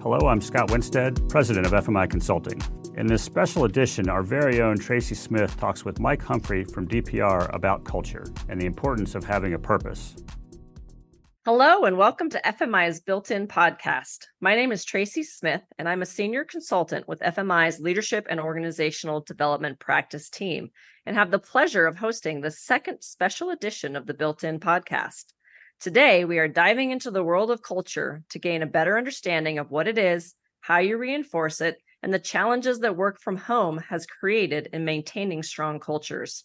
Hello, I'm Scott Winstead, president of FMI Consulting. In this special edition, our very own Tracey Smith talks with Mike Humphrey from DPR about culture and the importance of having a purpose. Hello, and welcome to FMI's Built In podcast. My name is Tracey Smith, and I'm a senior consultant with FMI's Leadership and Organizational Development Practice team, and have the pleasure of hosting the second special edition of the Built In podcast. Today, we are diving into the world of culture to gain a better understanding of what it is, how you reinforce it, and the challenges that work from home has created in maintaining strong cultures.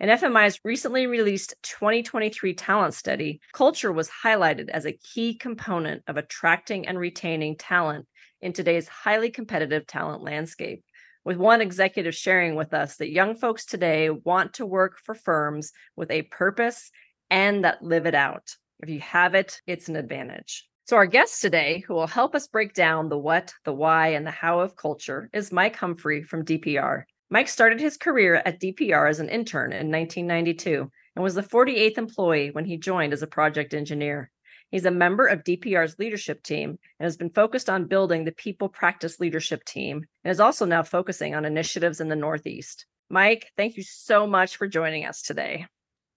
In FMI's recently released 2023 talent study, culture was highlighted as a key component of attracting and retaining talent in today's highly competitive talent landscape. With one executive sharing with us that young folks today want to work for firms with a purpose and that live it out. If you have it, it's an advantage. So, our guest today, who will help us break down the what, the why, and the how of culture, is Mike Humphrey from DPR. Mike started his career at DPR as an intern in 1992 and was the 48th employee when he joined as a project engineer. He's a member of DPR's leadership team and has been focused on building the people practice leadership team and is also now focusing on initiatives in the Northeast. Mike, thank you so much for joining us today.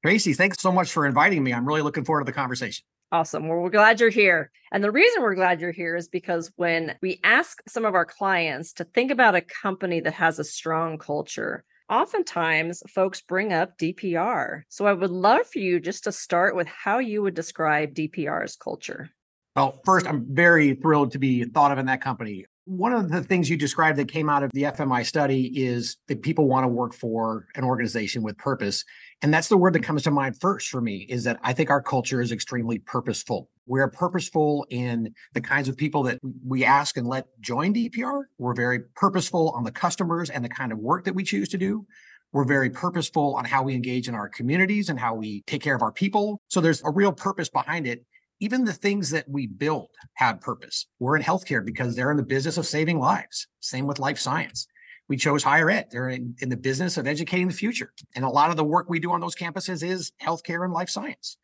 Tracey, thanks so much for inviting me. I'm really looking forward to the conversation. Awesome. Well, we're glad you're here. And the reason we're glad you're here is because when we ask some of our clients to think about a company that has a strong culture, oftentimes folks bring up DPR. So I would love for you just to start with how you would describe DPR's culture. Well, first, I'm very thrilled to be thought of in that company. One of the things you described that came out of the FMI study is that people want to work for an organization with purpose. And that's the word that comes to mind first for me is that I think our culture is extremely purposeful. We're purposeful in the kinds of people that we ask and let join DPR. We're very purposeful on the customers and the kind of work that we choose to do. We're very purposeful on how we engage in our communities and how we take care of our people. So there's a real purpose behind it even the things that we build have purpose. We're in healthcare because they're in the business of saving lives. Same with life science. We chose higher ed. They're in, in the business of educating the future. And a lot of the work we do on those campuses is healthcare and life science.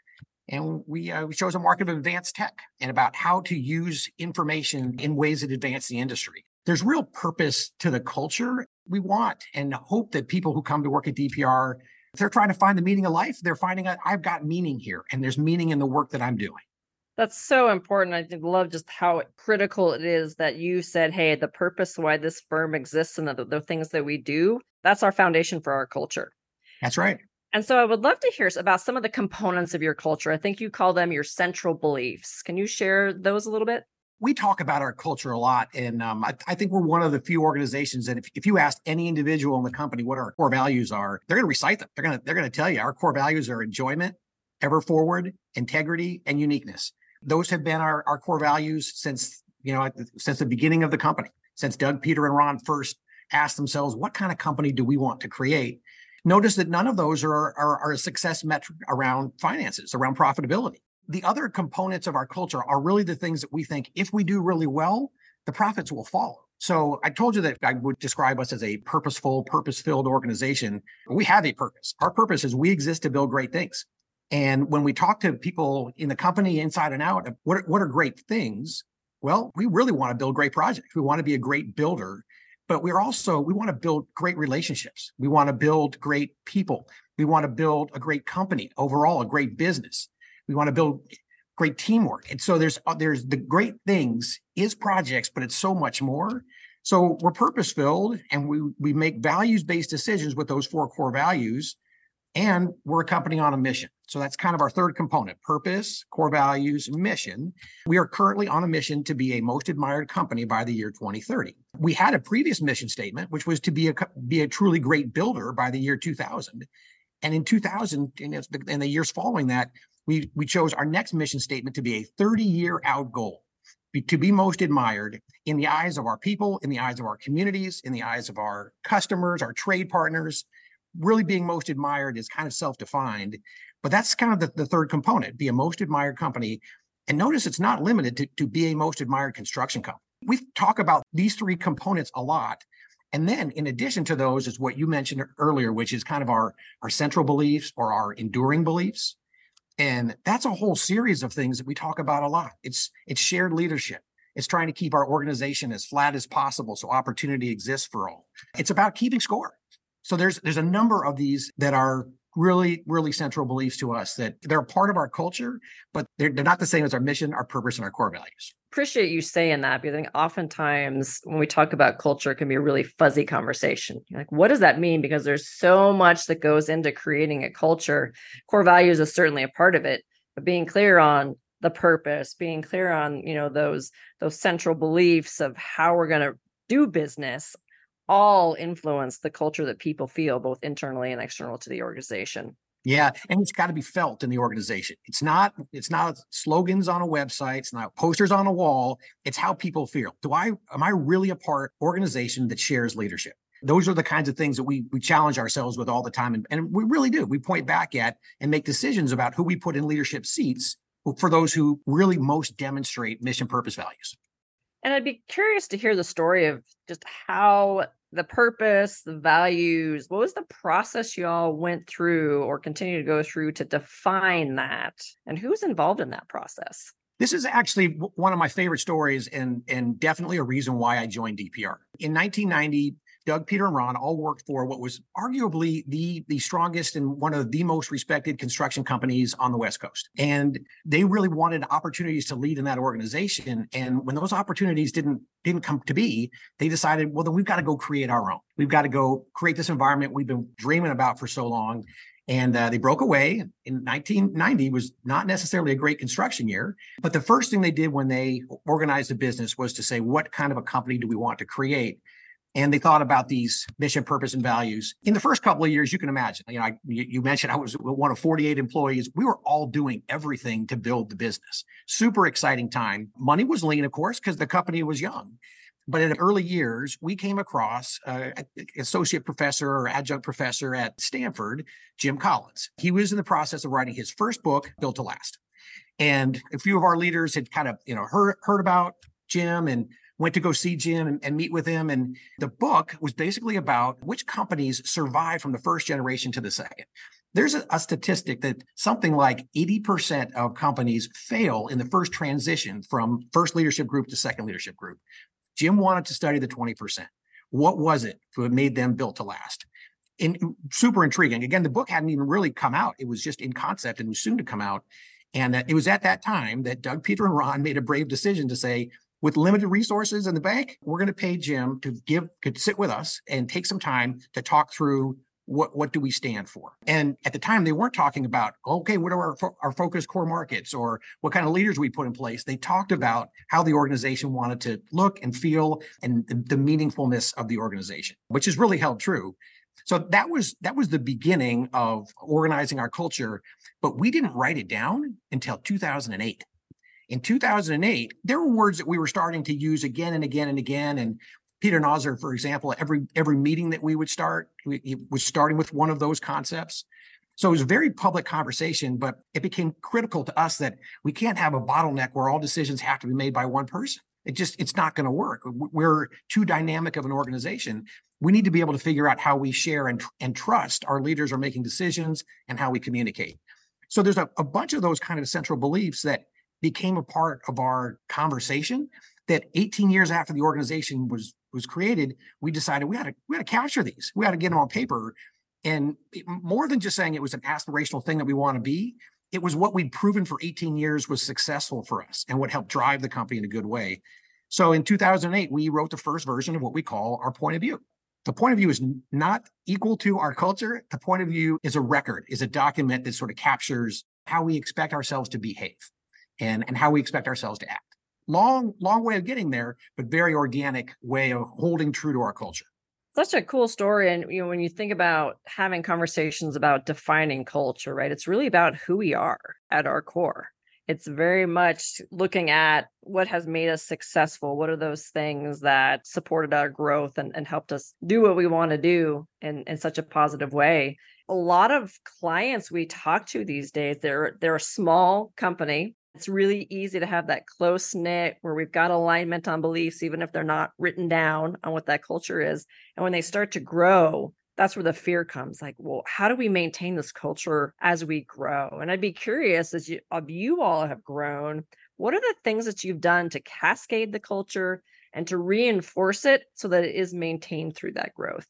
And we, uh, we chose a market of advanced tech and about how to use information in ways that advance the industry. There's real purpose to the culture. We want and hope that people who come to work at DPR, if they're trying to find the meaning of life, they're finding out I've got meaning here and there's meaning in the work that I'm doing. That's so important. I love just how critical it is that you said, hey, the purpose why this firm exists and the, the things that we do, that's our foundation for our culture. That's right. And so I would love to hear about some of the components of your culture. I think you call them your central beliefs. Can you share those a little bit? We talk about our culture a lot. And um, I, I, think we're one of the few organizations that if, if you ask any individual in the company what our core values are, they're going to recite them. They're going to, they're going to tell you our core values are enjoyment, ever forward, integrity, and uniqueness those have been our, our core values since you know since the beginning of the company since doug peter and ron first asked themselves what kind of company do we want to create notice that none of those are, are, are a success metric around finances around profitability the other components of our culture are really the things that we think if we do really well the profits will follow so I told you that I would describe us as a purposeful, purpose-filled organization. We have a purpose. Our purpose is we exist to build great things. And when we talk to people in the company inside and out, what are, what are great things? Well, we really want to build great projects. We want to be a great builder, but we're also, we want to build great relationships. We want to build great people. We want to build a great company overall, a great business. We want to build great teamwork. And so there's, uh, there's the great things is projects, but it's so much more. So we're purpose filled and we, we make values based decisions with those four core values and we're a company on a mission. So that's kind of our third component purpose, core values, mission. We are currently on a mission to be a most admired company by the year 2030. We had a previous mission statement, which was to be a, be a truly great builder by the year 2000. And in 2000, and in the years following that, we, we chose our next mission statement to be a 30 year out goal to be most admired in the eyes of our people, in the eyes of our communities, in the eyes of our customers, our trade partners, really being most admired is kind of self-defined, but that's kind of the, the third component, be a most admired company. And notice it's not limited to, to be a most admired construction company. We talk about these three components a lot. And then in addition to those is what you mentioned earlier, which is kind of our, our central beliefs or our enduring beliefs. And that's a whole series of things that we talk about a lot. It's it's shared leadership. It's trying to keep our organization as flat as possible so opportunity exists for all. It's about keeping score. So there's there's a number of these that are really, really central beliefs to us that they're a part of our culture, but they're, they're not the same as our mission, our purpose, and our core values. Appreciate you saying that because I think oftentimes when we talk about culture, it can be a really fuzzy conversation. like, what does that mean? Because there's so much that goes into creating a culture. Core values is certainly a part of it, but being clear on the purpose, being clear on, you know, those those central beliefs of how we're going to do business all influence the culture that people feel both internally and external to the organization. Yeah and it's got to be felt in the organization. It's not it's not slogans on a website it's not posters on a wall it's how people feel. Do i am i really a part organization that shares leadership? Those are the kinds of things that we we challenge ourselves with all the time and, and we really do. We point back at and make decisions about who we put in leadership seats for those who really most demonstrate mission purpose values and I'd be curious to hear the story of just how the purpose, the values, what was the process you all went through or continue to go through to define that? And who's involved in that process? This is actually one of my favorite stories and, and definitely a reason why I joined DPR. In 1990, Doug, Peter, and Ron all worked for what was arguably the the strongest and one of the most respected construction companies on the West Coast. And they really wanted opportunities to lead in that organization. And when those opportunities didn't didn't come to be, they decided, well, then we've got to go create our own. We've got to go create this environment we've been dreaming about for so long. And uh, they broke away in 1990 was not necessarily a great construction year. But the first thing they did when they organized the business was to say, what kind of a company do we want to create? And they thought about these mission, purpose, and values. In the first couple of years, you can imagine. You know, I, you mentioned I was one of 48 employees. We were all doing everything to build the business. Super exciting time. Money was lean, of course, because the company was young. But in early years, we came across uh, an associate professor or adjunct professor at Stanford, Jim Collins. He was in the process of writing his first book, Built to Last. And a few of our leaders had kind of, you know, heard heard about Jim and went to go see Jim and, and, meet with him. And the book was basically about which companies survived from the first generation to the second. There's a, a statistic that something like 80% of companies fail in the first transition from first leadership group to second leadership group. Jim wanted to study the 20%. What was it that made them built to last? In, super intriguing. Again, the book hadn't even really come out. It was just in concept and was soon to come out. And uh, it was at that time that Doug, Peter, and Ron made a brave decision to say, with limited resources in the bank, we're going to pay Jim to give, could sit with us and take some time to talk through what what do we stand for? And at the time they weren't talking about okay what are our, our focus core markets or what kind of leaders we put in place. They talked about how the organization wanted to look and feel and the, the meaningfulness of the organization which has really held true. So that was that was the beginning of organizing our culture but we didn't write it down until 2008 in 2008, there were words that we were starting to use again and again and again. And Peter Nosler, for example, every every meeting that we would start, we, was starting with one of those concepts. So it was a very public conversation, but it became critical to us that we can't have a bottleneck where all decisions have to be made by one person. It just it's not going to work. We're too dynamic of an organization. We need to be able to figure out how we share and, and trust our leaders are making decisions and how we communicate. So there's a, a bunch of those kind of central beliefs that became a part of our conversation that 18 years after the organization was was created we decided we had to we had to capture these. We had to get them on paper. And more than just saying it was an aspirational thing that we want to be it was what we'd proven for 18 years was successful for us and what helped drive the company in a good way. So in 2008 we wrote the first version of what we call our point of view. The point of view is not equal to our culture. The point of view is a record is a document that sort of captures how we expect ourselves to behave and, and how we expect ourselves to act. Long, long way of getting there, but very organic way of holding true to our culture. Such a cool story. And you know, when you think about having conversations about defining culture, right? It's really about who we are at our core. It's very much looking at what has made us successful. What are those things that supported our growth and, and helped us do what we want to do in, in such a positive way? A lot of clients we talk to these days, they're they're a small company it's really easy to have that close knit where we've got alignment on beliefs, even if they're not written down on what that culture is. And when they start to grow, that's where the fear comes like, well, how do we maintain this culture as we grow? And I'd be curious as you, of you all have grown, What are the things that you've done to cascade the culture and to reinforce it so that it is maintained through that growth?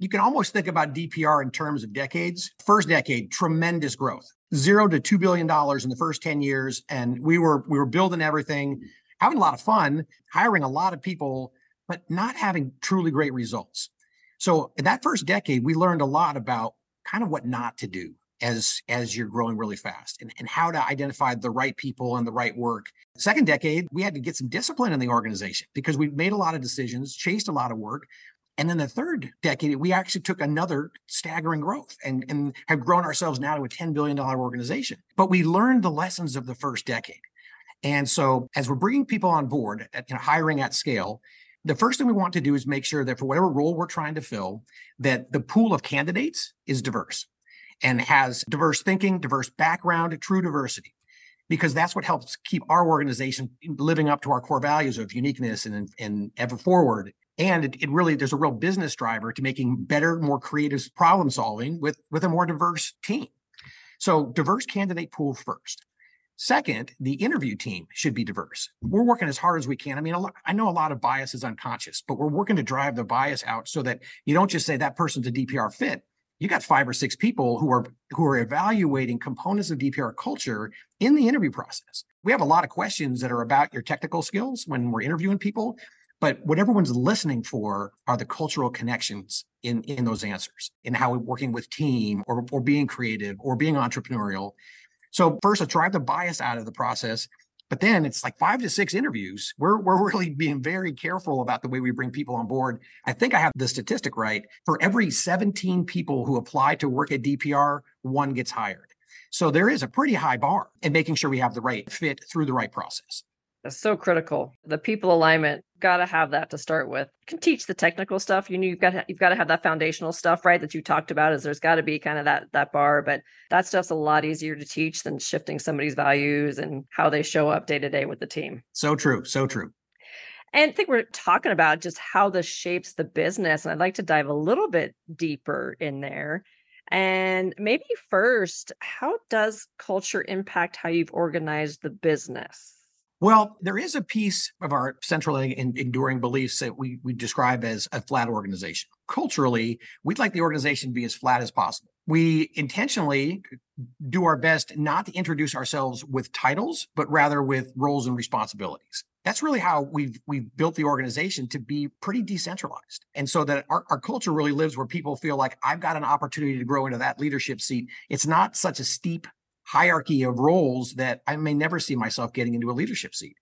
You can almost think about DPR in terms of decades. First decade, tremendous growth. Zero to two billion dollars in the first 10 years. And we were we were building everything, having a lot of fun, hiring a lot of people, but not having truly great results. So in that first decade, we learned a lot about kind of what not to do as as you're growing really fast and, and how to identify the right people and the right work second decade we had to get some discipline in the organization because we made a lot of decisions chased a lot of work and then the third decade we actually took another staggering growth and, and have grown ourselves now to a $10 billion organization but we learned the lessons of the first decade and so as we're bringing people on board at, you know, hiring at scale the first thing we want to do is make sure that for whatever role we're trying to fill that the pool of candidates is diverse and has diverse thinking, diverse background, true diversity, because that's what helps keep our organization living up to our core values of uniqueness and, and ever forward. And it, it really, there's a real business driver to making better, more creative problem solving with, with a more diverse team. So diverse candidate pool first. Second, the interview team should be diverse. We're working as hard as we can. I mean, lot, I know a lot of bias is unconscious, but we're working to drive the bias out so that you don't just say that person's a DPR fit you got five or six people who are who are evaluating components of DPR culture in the interview process. We have a lot of questions that are about your technical skills when we're interviewing people, but what everyone's listening for are the cultural connections in in those answers, in how we're working with team or or being creative or being entrepreneurial. So first, let's drive the bias out of the process but then it's like five to six interviews. We're, we're really being very careful about the way we bring people on board. I think I have the statistic right. For every 17 people who apply to work at DPR, one gets hired. So there is a pretty high bar in making sure we have the right fit through the right process. That's so critical. The people alignment got to have that to start with. You can teach the technical stuff. You know, you've got to, you've got to have that foundational stuff, right? That you talked about. Is there's got to be kind of that that bar, but that stuff's a lot easier to teach than shifting somebody's values and how they show up day to day with the team. So true. So true. And I think we're talking about just how this shapes the business, and I'd like to dive a little bit deeper in there. And maybe first, how does culture impact how you've organized the business? Well, there is a piece of our central and enduring beliefs that we, we describe as a flat organization. Culturally, we'd like the organization to be as flat as possible. We intentionally do our best not to introduce ourselves with titles, but rather with roles and responsibilities. That's really how we've we've built the organization to be pretty decentralized. And so that our, our culture really lives where people feel like I've got an opportunity to grow into that leadership seat. It's not such a steep hierarchy of roles that I may never see myself getting into a leadership seat.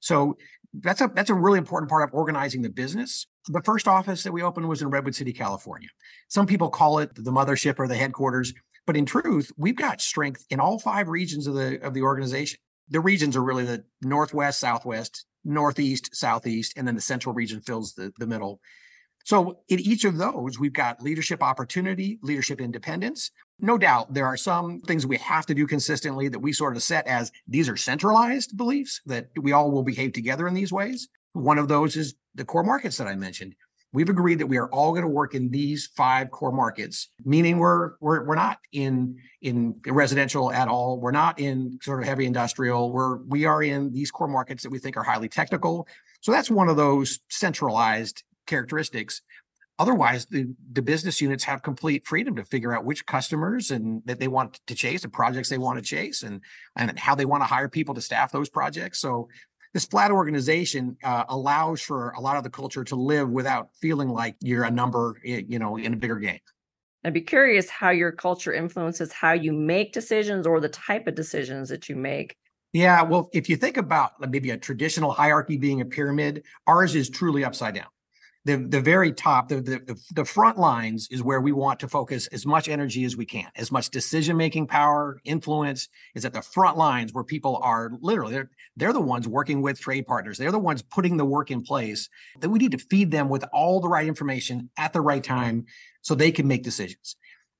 So that's a that's a really important part of organizing the business. The first office that we opened was in Redwood City, California. Some people call it the mothership or the headquarters, but in truth, we've got strength in all five regions of the of the organization. The regions are really the northwest, southwest, northeast, southeast, and then the central region fills the, the middle. So in each of those, we've got leadership opportunity, leadership independence. No doubt there are some things we have to do consistently that we sort of set as these are centralized beliefs that we all will behave together in these ways. One of those is the core markets that I mentioned. We've agreed that we are all going to work in these five core markets, meaning we're we're we're not in in residential at all. We're not in sort of heavy industrial. We're we are in these core markets that we think are highly technical. So that's one of those centralized characteristics. Otherwise, the, the business units have complete freedom to figure out which customers and that they want to chase and projects they want to chase and, and how they want to hire people to staff those projects. So this flat organization uh, allows for a lot of the culture to live without feeling like you're a number, you know, in a bigger game. I'd be curious how your culture influences how you make decisions or the type of decisions that you make. Yeah, well, if you think about maybe a traditional hierarchy being a pyramid, ours is truly upside down the the very top, the, the the front lines is where we want to focus as much energy as we can, as much decision making power, influence is at the front lines where people are literally they're they're the ones working with trade partners. They're the ones putting the work in place. That we need to feed them with all the right information at the right time so they can make decisions.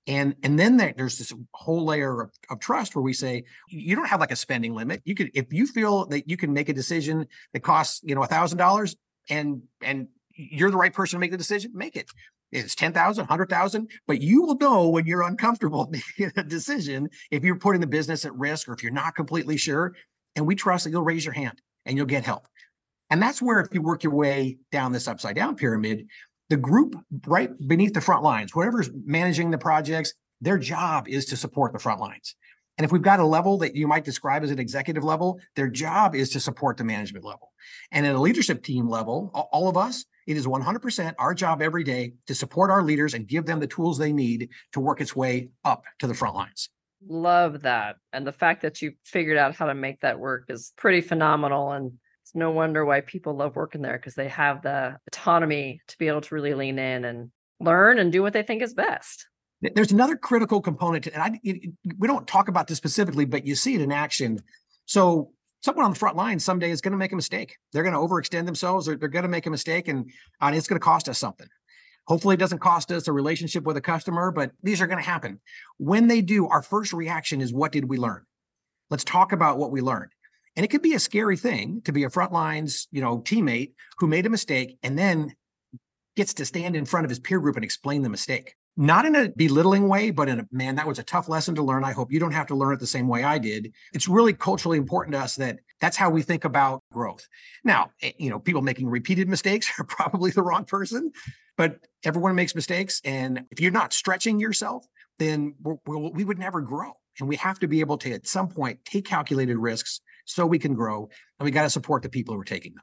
And and then there, there's this whole layer of, of trust where we say you don't have like a spending limit. You could if you feel that you can make a decision that costs you know a thousand dollars and and you're the right person to make the decision, make it. It's 10,000, 100,000, but you will know when you're uncomfortable making a decision if you're putting the business at risk or if you're not completely sure. And we trust that you'll raise your hand and you'll get help. And that's where, if you work your way down this upside down pyramid, the group right beneath the front lines, whoever's managing the projects, their job is to support the front lines. And if we've got a level that you might describe as an executive level, their job is to support the management level. And at a leadership team level, all of us, it is 100% our job every day to support our leaders and give them the tools they need to work its way up to the front lines. Love that. And the fact that you figured out how to make that work is pretty phenomenal. And it's no wonder why people love working there because they have the autonomy to be able to really lean in and learn and do what they think is best. There's another critical component, to, and I, it, we don't talk about this specifically, but you see it in action. So someone on the front line someday is going to make a mistake. They're going to overextend themselves, or they're going to make a mistake, and, and it's going to cost us something. Hopefully, it doesn't cost us a relationship with a customer, but these are going to happen. When they do, our first reaction is, "What did we learn?" Let's talk about what we learned. And it could be a scary thing to be a front lines, you know, teammate who made a mistake and then gets to stand in front of his peer group and explain the mistake not in a belittling way, but in a man, that was a tough lesson to learn. I hope you don't have to learn it the same way I did. It's really culturally important to us that that's how we think about growth. Now, eh, you know, people making repeated mistakes are probably the wrong person, but everyone makes mistakes. And if you're not stretching yourself, then we we would never grow. And we have to be able to, at some point, take calculated risks so we can grow. And we got to support the people who are taking them.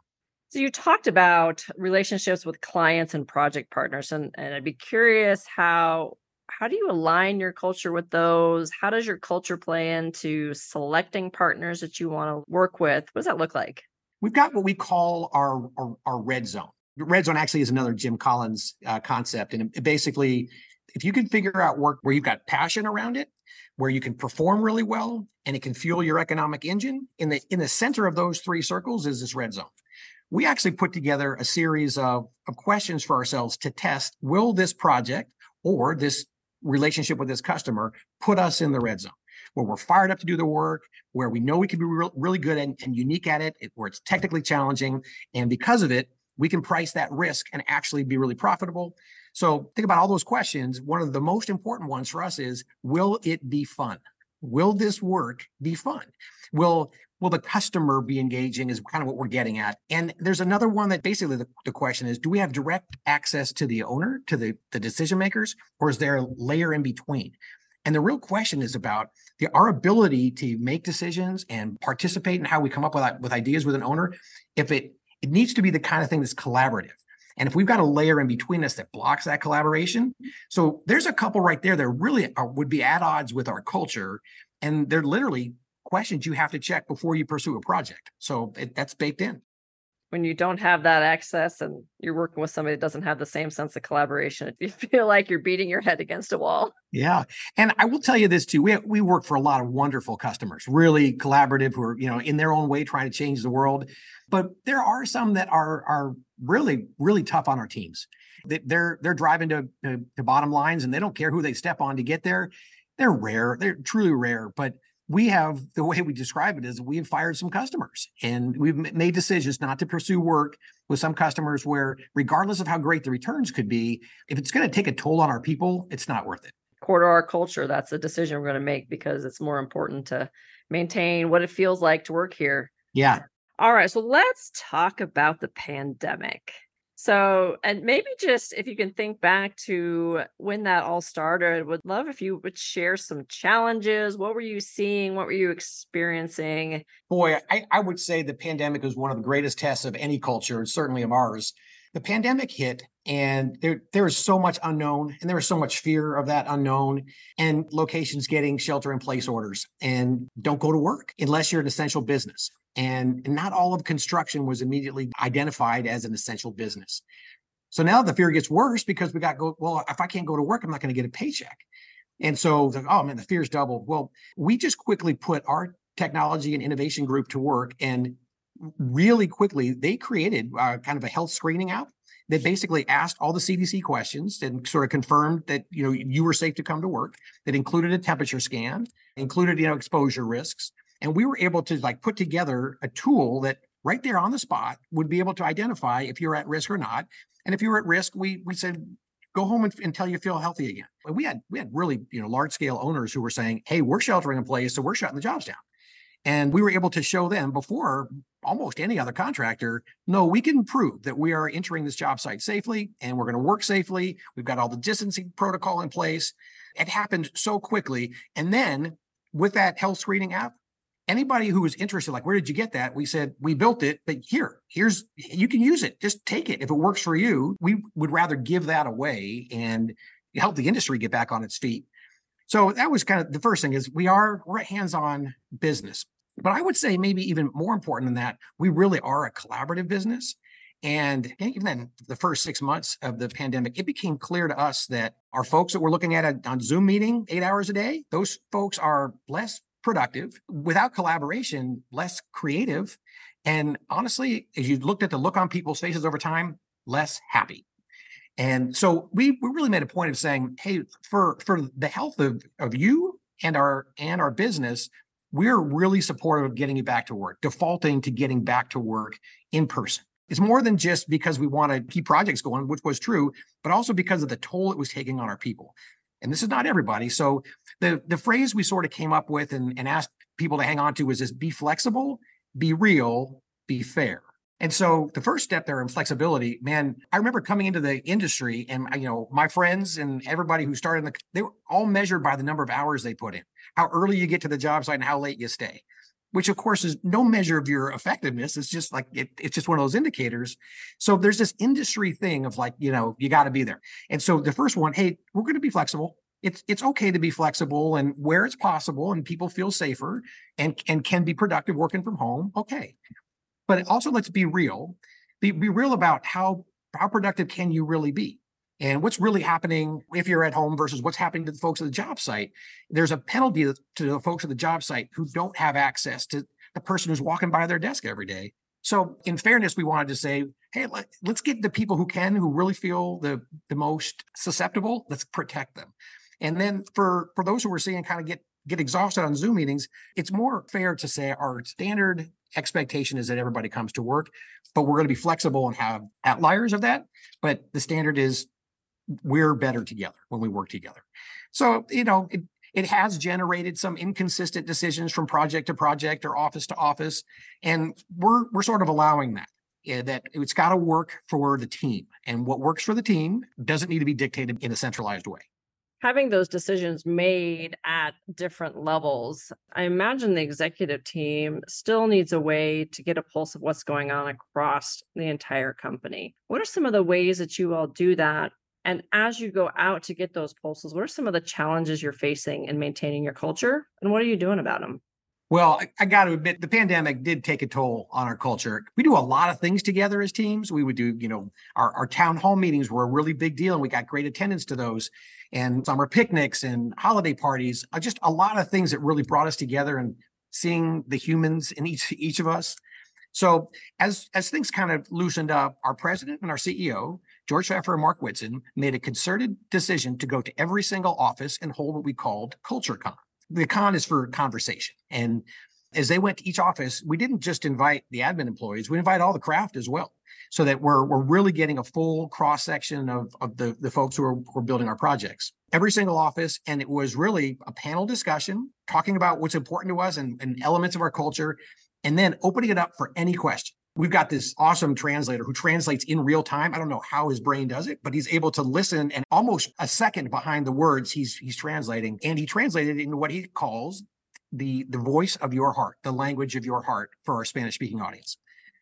So you talked about relationships with clients and project partners, and, and I'd be curious how how do you align your culture with those? How does your culture play into selecting partners that you want to work with? What does that look like? We've got what we call our our, our red zone. Red zone actually is another Jim Collins uh, concept, and basically, if you can figure out work where you've got passion around it, where you can perform really well, and it can fuel your economic engine, in the in the center of those three circles is this red zone we actually put together a series of, of questions for ourselves to test will this project or this relationship with this customer put us in the red zone where we're fired up to do the work, where we know we can be re- really good and, and unique at it, where it's technically challenging. And because of it, we can price that risk and actually be really profitable. So think about all those questions. One of the most important ones for us is will it be fun? Will this work be fun? Will will the customer be engaging is kind of what we're getting at. And there's another one that basically the, the question is, do we have direct access to the owner, to the, the decision makers, or is there a layer in between? And the real question is about the, our ability to make decisions and participate in how we come up with, with ideas with an owner. If it, it needs to be the kind of thing that's collaborative. And if we've got a layer in between us that blocks that collaboration, so there's a couple right there that really are, would be at odds with our culture. And they're literally questions you have to check before you pursue a project. So it, that's baked in. When you don't have that access and you're working with somebody that doesn't have the same sense of collaboration, If you feel like you're beating your head against a wall. Yeah. And I will tell you this too. We, we work for a lot of wonderful customers, really collaborative, who are, you know, in their own way trying to change the world. But there are some that are are really, really tough on our teams. They're they're driving to, to, to bottom lines and they don't care who they step on to get there. They're rare. They're truly rare. But we have the way we describe it is we've fired some customers and we've made decisions not to pursue work with some customers where regardless of how great the returns could be if it's going to take a toll on our people it's not worth it. Core to our culture that's the decision we're going to make because it's more important to maintain what it feels like to work here. Yeah. All right so let's talk about the pandemic so, and maybe just if you can think back to when that all started, would love if you would share some challenges. What were you seeing? What were you experiencing? Boy, I, I would say the pandemic was one of the greatest tests of any culture, certainly of ours. The pandemic hit, and there there was so much unknown, and there was so much fear of that unknown, and locations getting shelter in place orders and don't go to work unless you're an essential business. And not all of construction was immediately identified as an essential business. So now the fear gets worse because we got go, well, if I can't go to work, I'm not going to get a paycheck. And so, the, oh man, the fear's doubled. Well, we just quickly put our technology and innovation group to work and really quickly they created uh, kind of a health screening app that basically asked all the CDC questions and sort of confirmed that you know you were safe to come to work. That included a temperature scan, included you know exposure risks, and we were able to like put together a tool that right there on the spot would be able to identify if you're at risk or not. And if you're at risk, we we said go home and, until you feel healthy again. We had we had really you know large scale owners who were saying, hey, we're sheltering in place, so we're shutting the jobs down. And we were able to show them before almost any other contractor, no, we can prove that we are entering this job site safely and we're going to work safely. We've got all the distancing protocol in place. It happened so quickly. And then with that health screening app, anybody who was interested, like, where did you get that? We said, we built it, but here, here's, you can use it. Just take it. If it works for you, we would rather give that away and help the industry get back on its feet. So that was kind of the first thing is we are, we're a hands-on business. But I would say maybe even more important than that, we really are a collaborative business. And even then, the first six months of the pandemic, it became clear to us that our folks that we're looking at on Zoom meeting eight hours a day, those folks are less productive, without collaboration, less creative. And honestly, as you looked at the look on people's faces over time, less happy. And so we, we really made a point of saying, hey, for for the health of, of you and our and our business, we're really supportive of getting you back to work, defaulting to getting back to work in person. It's more than just because we want to keep projects going, which was true, but also because of the toll it was taking on our people. And this is not everybody. So the, the phrase we sort of came up with and, and asked people to hang on to was this be flexible, be real, be fair. And so the first step there in flexibility, man, I remember coming into the industry and you know, my friends and everybody who started in the they were all measured by the number of hours they put in, how early you get to the job site and how late you stay. Which of course is no measure of your effectiveness. It's just like it, it's just one of those indicators. So there's this industry thing of like, you know, you got to be there. And so the first one, hey, we're going to be flexible it's it's okay to be flexible and where it's possible and people feel safer and and can be productive working from home okay but it also let's be real. Be, be real about how how productive can you really be? And what's really happening if you're at home versus what's happening to the folks at the job site. There's a penalty to the folks at the job site who don't have access to the person who's walking by their desk every day. So, in fairness, we wanted to say, hey, let, us get the people who can, who really feel the the most susceptible. Let's protect them. And then for for those who are seeing kind of get get exhausted on Zoom meetings, it's more fair to say our standard expectation is that everybody comes to work, but we're going to be flexible and have outliers of that. But the standard is we're better together when we work together. So, you know, it, it has generated some inconsistent decisions from project to project or office to office. And we're we're sort of allowing that. Yeah, that it's got to work for the team. And what works for the team doesn't need to be dictated in a centralized way having those decisions made at different levels, I imagine the executive team still needs a way to get a pulse of what's going on across the entire company. What are some of the ways that you all do that? And as you go out to get those pulses, what are some of the challenges you're facing in maintaining your culture? And what are you doing about them? Well, I, I got to admit, the pandemic did take a toll on our culture. We do a lot of things together as teams. We would do, you know, our, our town hall meetings were a really big deal, and we got great attendance to those, and summer picnics and holiday parties. Uh, just a lot of things that really brought us together and seeing the humans in each each of us. So as as things kind of loosened up, our president and our CEO, George Pfeffer and Mark Whitson, made a concerted decision to go to every single office and hold what we called Culture Con the con is for conversation. And as they went to each office, we didn't just invite the admin employees, we invite all the craft as well. So that we're we're really getting a full cross section of, of the, the folks who are, who are building our projects. Every single office. And it was really a panel discussion, talking about what's important to us and, and elements of our culture, and then opening it up for any question. We've got this awesome translator who translates in real time. I don't know how his brain does it, but he's able to listen and almost a second behind the words he's he's translating, and he translated into what he calls the the voice of your heart, the language of your heart for our Spanish speaking audience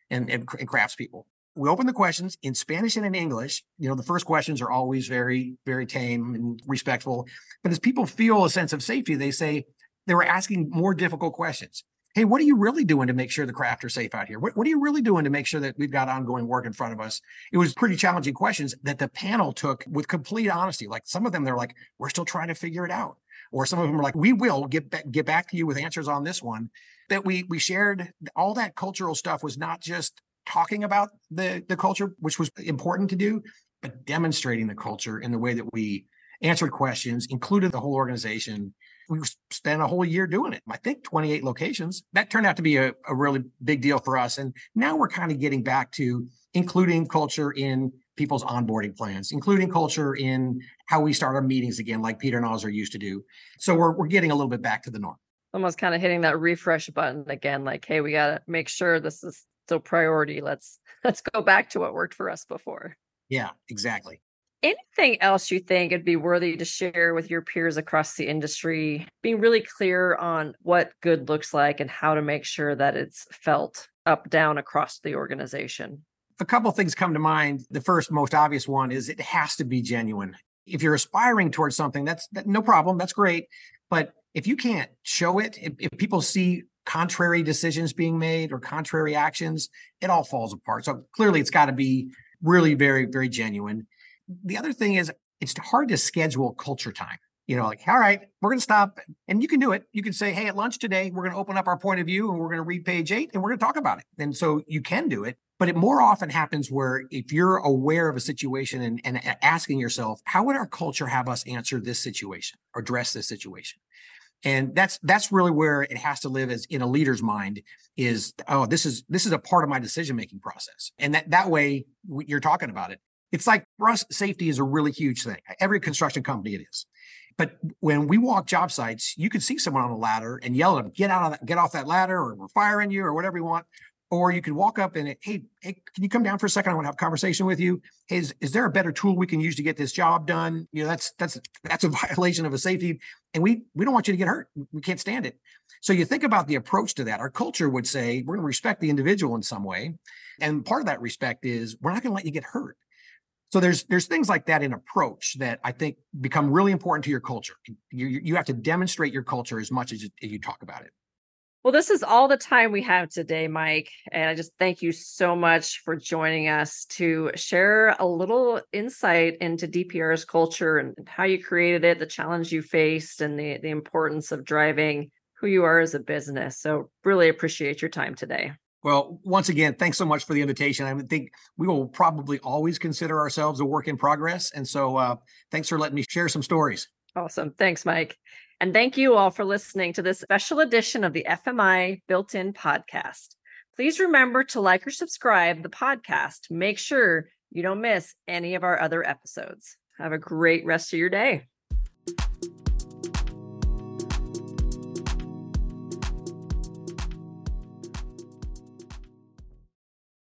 and, and, and crafts people. We open the questions in Spanish and in English. You know, the first questions are always very, very tame and respectful. But as people feel a sense of safety, they say they were asking more difficult questions hey, what are you really doing to make sure the craft are safe out here? What, what, are you really doing to make sure that we've got ongoing work in front of us? It was pretty challenging questions that the panel took with complete honesty. Like some of them, they're like, we're still trying to figure it out. Or some of them are like, we will get back, get back to you with answers on this one. That we we shared all that cultural stuff was not just talking about the the culture, which was important to do, but demonstrating the culture in the way that we answered questions, included the whole organization, we spent a whole year doing it. I think 28 locations. That turned out to be a, a really big deal for us. And now we're kind of getting back to including culture in people's onboarding plans, including culture in how we start our meetings again, like Peter Nosler used to do. So we're, we're getting a little bit back to the norm. almost kind of hitting that refresh button again like hey we got to make sure this is still priority let's let's go back to what worked for us before yeah exactly anything else you think it'd be worthy to share with your peers across the industry? Being really clear on what good looks like and how to make sure that it's felt up down across the organization. A couple things come to mind. The first most obvious one is it has to be genuine. If you're aspiring towards something that's that, no problem that's great. But if you can't show it, if, if, people see contrary decisions being made or contrary actions, it all falls apart. So clearly it's got to be really very, very genuine. The other thing is it's hard to schedule culture time. You know, like, all right, we're going to stop and you can do it. You can say, hey, at lunch today, we're going to open up our point of view and we're going to read page eight and we're going to talk about it. And so you can do it. But it more often happens where if you're aware of a situation and, and uh, asking yourself, how would our culture have us answer this situation or address this situation? and that's that's really where it has to live as in a leader's mind is oh this is this is a part of my decision making process and that that way you're talking about it it's like for us safety is a really huge thing every construction company it is but when we walk job sites you can see someone on a ladder and yell at them get out of that get off that ladder or we're firing you or whatever you want or you could walk up and hey, hey, can you come down for a second? I want to have a conversation with you. Hey, is, is there a better tool we can use to get this job done? You know, that's that's that's a violation of a safety, and we we don't want you to get hurt. We can't stand it. So you think about the approach to that. Our culture would say we're going to respect the individual in some way, and part of that respect is we're not going to let you get hurt. So there's there's things like that in approach that I think become really important to your culture. You you have to demonstrate your culture as much as you, as you talk about it. Well, this is all the time we have today, Mike. And I just thank you so much for joining us to share a little insight into DPR's culture and how you created it, the challenge you faced, and the, the importance of driving who you are as a business. So, really appreciate your time today. Well, once again, thanks so much for the invitation. I think we will probably always consider ourselves a work in progress. And so, uh, thanks for letting me share some stories. Awesome. Thanks, Mike. And thank you all for listening to this special edition of the FMI Built In podcast. Please remember to like or subscribe the podcast. Make sure you don't miss any of our other episodes. Have a great rest of your day.